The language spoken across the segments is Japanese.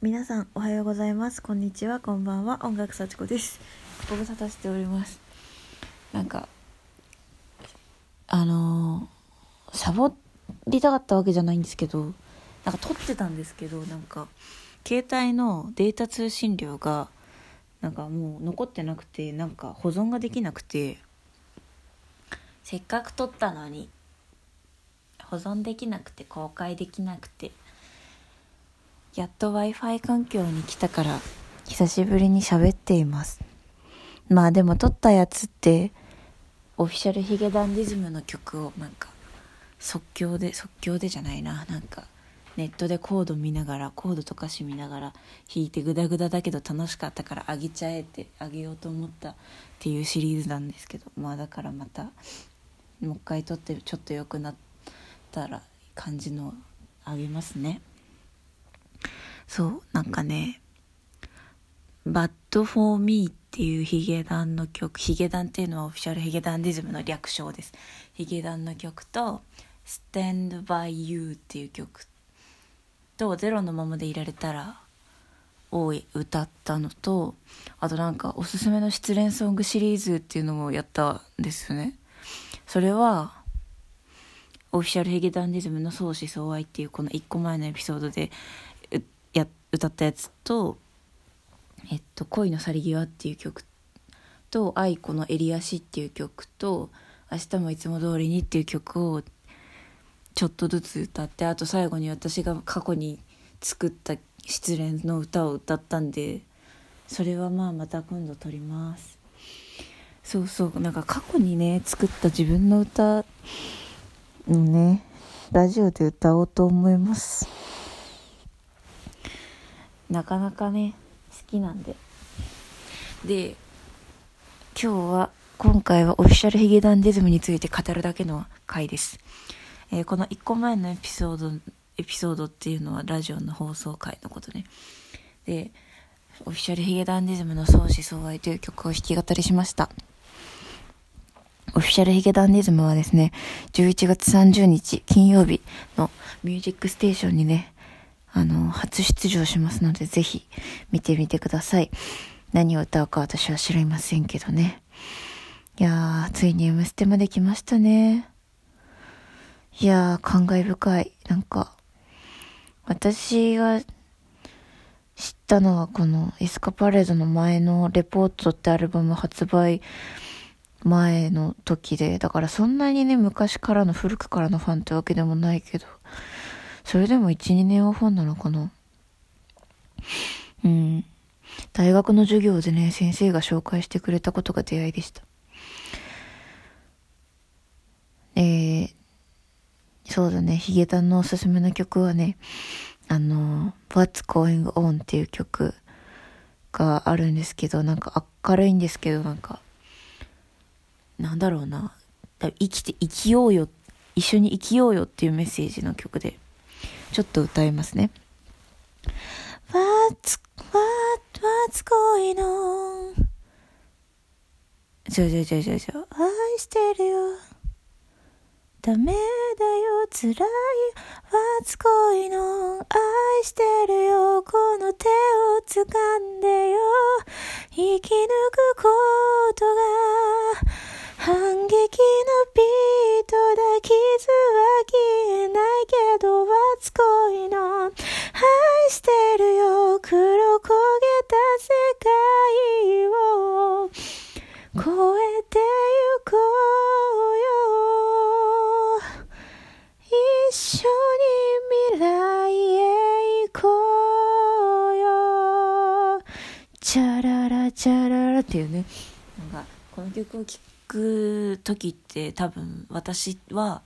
皆さんおはようございます。こんにちは。こんばんは。音楽幸子です。ご無沙汰しております。なんかあのー、サボりたかったわけじゃないんですけどなんか撮ってたんですけどなんか携帯のデータ通信量がなんかもう残ってなくてなんか保存ができなくてせっかく撮ったのに保存できなくて公開できなくてやっと Wi-Fi 環境に来たから久しぶりに喋っています。まあでも撮ったやつってオフィシャルヒゲダンディズムの曲をなんか即興で即興でじゃないな。なんかネットでコード見ながらコードとかし見ながら弾いてグダグダだけど楽しかったからあげちゃえってあげようと思ったっていうシリーズなんですけど。まあだからまたもう一回撮ってちょっと良くなったら感じのあげますね。そうなんかね「bad for me」っていうヒゲダンの曲ヒゲダンっていうのはオフィシャルヒゲダンディズムの略称です。ヒゲダンの曲と「Stand by You」っていう曲と「ゼロのままでいられたら」を歌ったのとあとなんかおすすめの失恋ソングシリーズっていうのもやったんですよね。それはオフィシャルヒゲダンディズムの相思相愛っていうこの1個前のエピソードでや歌ったやつとえっと「恋の去り際」っていう曲と「愛子の襟足」っていう曲と「明日もいつも通りに」っていう曲をちょっとずつ歌ってあと最後に私が過去に作った失恋の歌を歌ったんでそれはまあまた今度撮ります。そうそうなんか過去にね作った自分の歌をねラジオで歌おうと思います。なかなかね好きなんで。で今日は今回はオフィシャルヒゲダンディズムについて語るだけの回です、えー、この1個前のエピソードエピソードっていうのはラジオの放送回のことね。でオフィシャルヒゲダンディズムの相思相愛という曲を弾き語りしました。オフィシャルヒゲダンディズムはですね、11月30日金曜日のミュージックステーションにね、あの、初出場しますので、ぜひ見てみてください。何を歌うか私は知りませんけどね。いやー、ついに M ステまで来ましたね。いやー、感慨深い。なんか、私が知ったのはこのエスカパレードの前のレポートってアルバム発売前の時で、だからそんなにね、昔からの古くからのファンってわけでもないけど、それでも1、2年はファンなのかな？うん。大学の授業でね、先生が紹介してくれたことが出会いでした。えー、そうだね、ヒゲダンのおすすめの曲はね、あの、What's Going On っていう曲があるんですけど、なんか明るいんですけど、なんか、なんだろうな、生きて、生きようよ、一緒に生きようよっていうメッセージの曲で、ちょっと歌いますね。What's, what, what's going on? じゃじゃじゃじゃじゃ、愛してるよ。ダメだよ、辛い。What's going on? 愛してるよ。この手を掴んでよ。生き抜くことが反撃のビートだ傷は消えないけど What's going on 愛してるよ。黒焦げた世界を。越えてゆこうよ。一緒に未来へ行こうよ。チャララチャララっていうね。なんかこの曲を聴く時って多分私は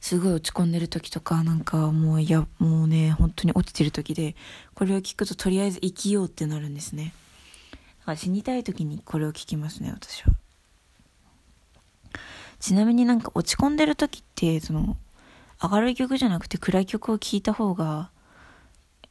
すごい落ち込んでる時とかなんかもういやもうね本当に落ちてる時でこれを聞くととりあえず生きようってなるんですね。だから死にたい時にこれを聞きますね私は。ちなみになんか落ち込んでる時ってその明るい曲じゃなくて暗い曲を聴いた方が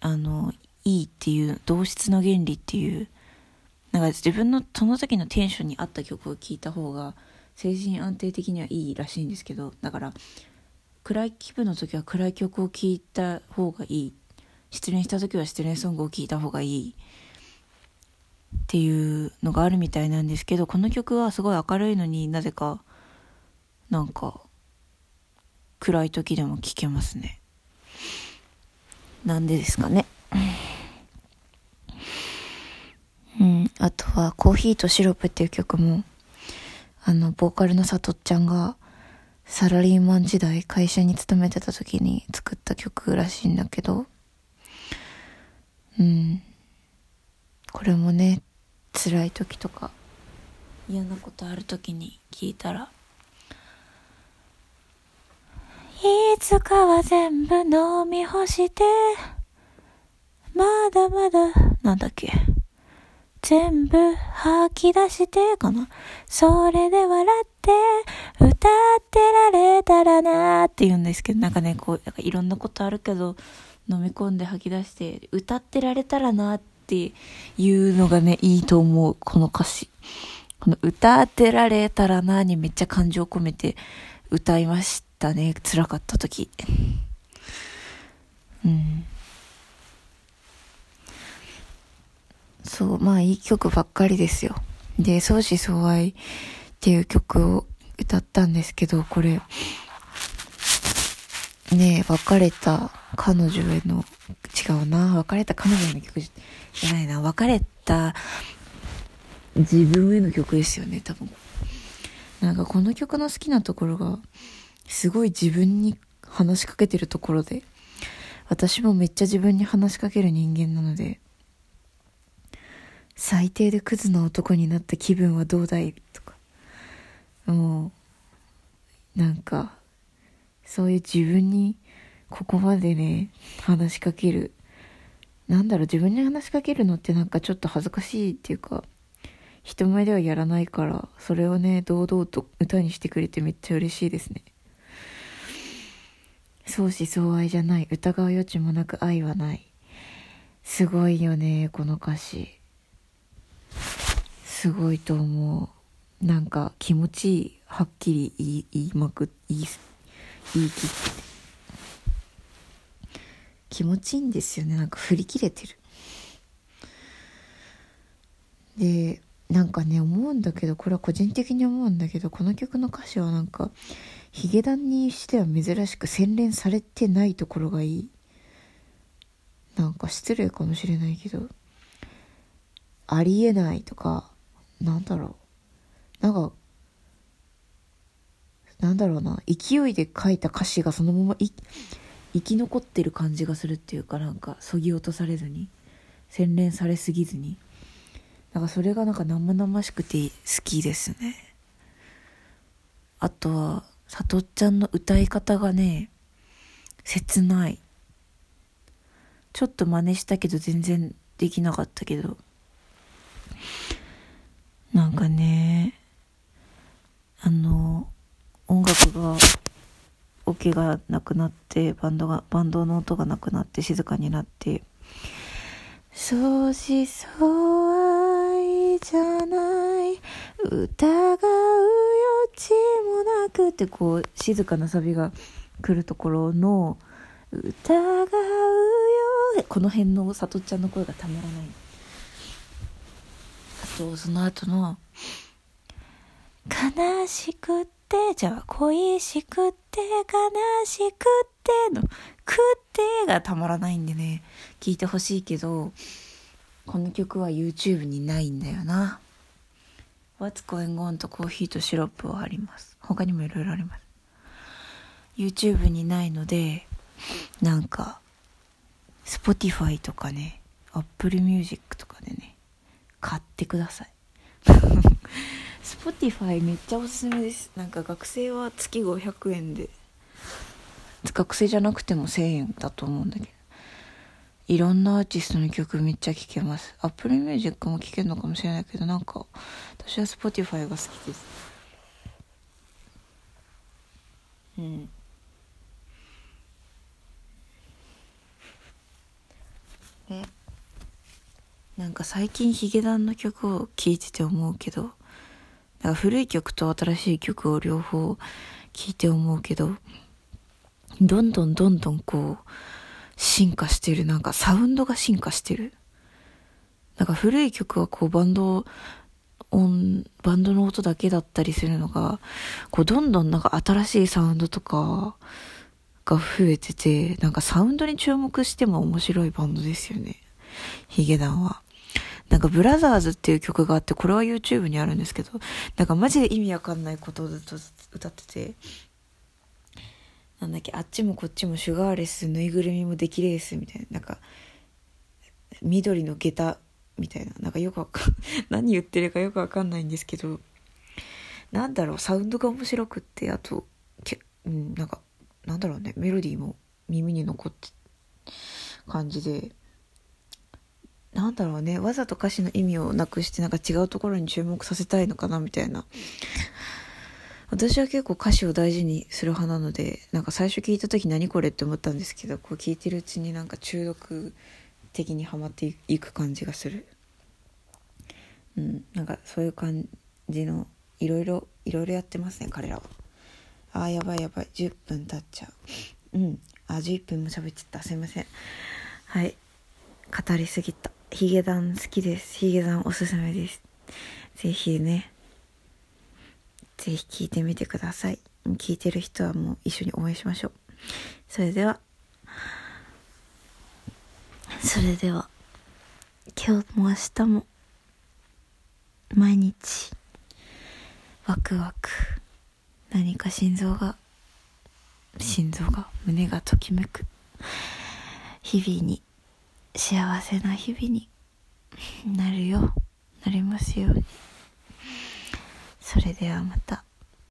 あのいいっていう同質の原理っていうなんか自分のその時のテンションに合った曲を聴いた方が精神安定的にはいいらしいんですけどだから暗い気分の時は暗い曲を聴いた方がいい。失恋した時は失恋ソングを聴いた方がいい。っていうのがあるみたいなんですけどこの曲はすごい明るいのになぜかなんか暗い時でも聴けますね。なんでですかね。うんあとは「コーヒーとシロップ」っていう曲もあのボーカルのさとっちゃんがサラリーマン時代会社に勤めてた時に作った曲らしいんだけど。うん。これもね辛い時とか嫌なことある時に聞いたら。いつかは全部飲み干してまだまだなんだっけ。全部吐き出してかな。それで笑って歌ってられたらなって言うんですけどなんかねこうなんかいろんなことあるけど飲み込んで吐き出して歌ってられたらなっていうのがねいいと思うこの歌詞。この歌ってられたらなにめっちゃ感情を込めて歌いましたね。辛かった時。うん。そう、まあいい曲ばっかりですよ。で、相思相愛っていう曲を歌ったんですけど、これ、ねえ別れた彼女への、違うな、別れた彼女への曲じゃないな、別れた自分への曲ですよね、多分。なんかこの曲の好きなところが、すごい自分に話しかけてるところで、私もめっちゃ自分に話しかける人間なので、最低でクズな男になった気分はどうだい？とか。もうなんかそういう自分にここまでね話しかける。なんだろう自分に話しかけるのってなんかちょっと恥ずかしいっていうか人前ではやらないからそれをね堂々と歌にしてくれてめっちゃ嬉しいですね。相思相愛じゃない。疑う余地もなく愛はない。すごいよねこの歌詞。すごいと思う。なんか気持ちいいはっきり言い言いまく言い言い切って。気持ちいいんですよね。なんか振り切れてる。でなんかね思うんだけどこれは個人的に思うんだけどこの曲の歌詞はなんかヒゲダンにしては珍しく洗練されてないところがいい。なんか失礼かもしれないけどありえないとかなんだろう。なんかなんだろうな。勢いで書いた歌詞がそのまま生き残ってる感じがするっていうかなんかそぎ落とされずに洗練されすぎずに。なんかそれがなんか生々しくて好きですね。あとはさとっちゃんの歌い方がね切ない。ちょっと真似したけど全然できなかったけど。なんかねあの音楽がオケがなくなってバンドがバンドの音がなくなって静かになって。相思相愛じゃない。疑う余地もなくってこう静かなサビが来るところの疑うよ。この辺のさとちゃんの声がたまらない。とその後の「悲しくって」じゃあ「恋しくって悲しくって」の「くって」がたまらないんでね聞いてほしいけどこの曲は YouTube にないんだよな。What's Going On とコーヒーとシロップはあります。他にもいろいろあります。YouTube にないので、なんか、Spotify とかね、Apple Music とかでね、買ってください。Spotify めっちゃおすすめです。なんか学生は月500円で。学生じゃなくても1000円だと思うんだけど。いろんなアーティストの曲めっちゃ聴けます。Apple Music も聴けるのかもしれないけどなんか私は Spotify が好きです。うんなんか最近ヒゲダンの曲を聴いてて思うけど、なんか古い曲と新しい曲を両方聴いて思うけど、どんどんどんどんこう、進化してる。なんかサウンドが進化してる。なんか古い曲はこうバンド音、バンドの音だけだったりするのが、こうどんどんなんか新しいサウンドとかが増えてて、なんかサウンドに注目しても面白いバンドですよね。ヒゲダンは。なんかブラザーズっていう曲があって、これは YouTube にあるんですけど、なんかマジで意味わかんないことをずっと歌ってて、なんだっけ、あっちもこっちもシュガーレス、ぬいぐるみもできレースみたいな、なんか、緑の下駄みたいな、なんかよくわかん、何言ってるかよくわかんないんですけど、なんだろう、サウンドが面白くって、あと、けうん、なんか、なんだろうね、メロディーも耳に残って感じで、なんだろうね、わざと歌詞の意味をなくしてなんか違うところに注目させたいのかなみたいな。私は結構歌詞を大事にする派なので、なんか最初聞いた時何これって思ったんですけど、こう聞いてるうちになんか中毒的にはまっていく感じがする。うん、なんかそういう感じの、いろいろ、いろいろやってますね、彼らは。あーやばいやばい、10分経っちゃう。うん、あ、11分も喋っちゃった。すいません。はい。語りすぎた。ヒゲダン好きです。ヒゲダンおすすめです。ぜひね、ぜひ聞いてみてください。聞いてる人はもう一緒に応援しましょう。それでは、それでは、今日も明日も、毎日、ワクワク、何か心臓が、心臓が、胸がときめく、日々に、幸せな日々になるようなりますようにそれではまた。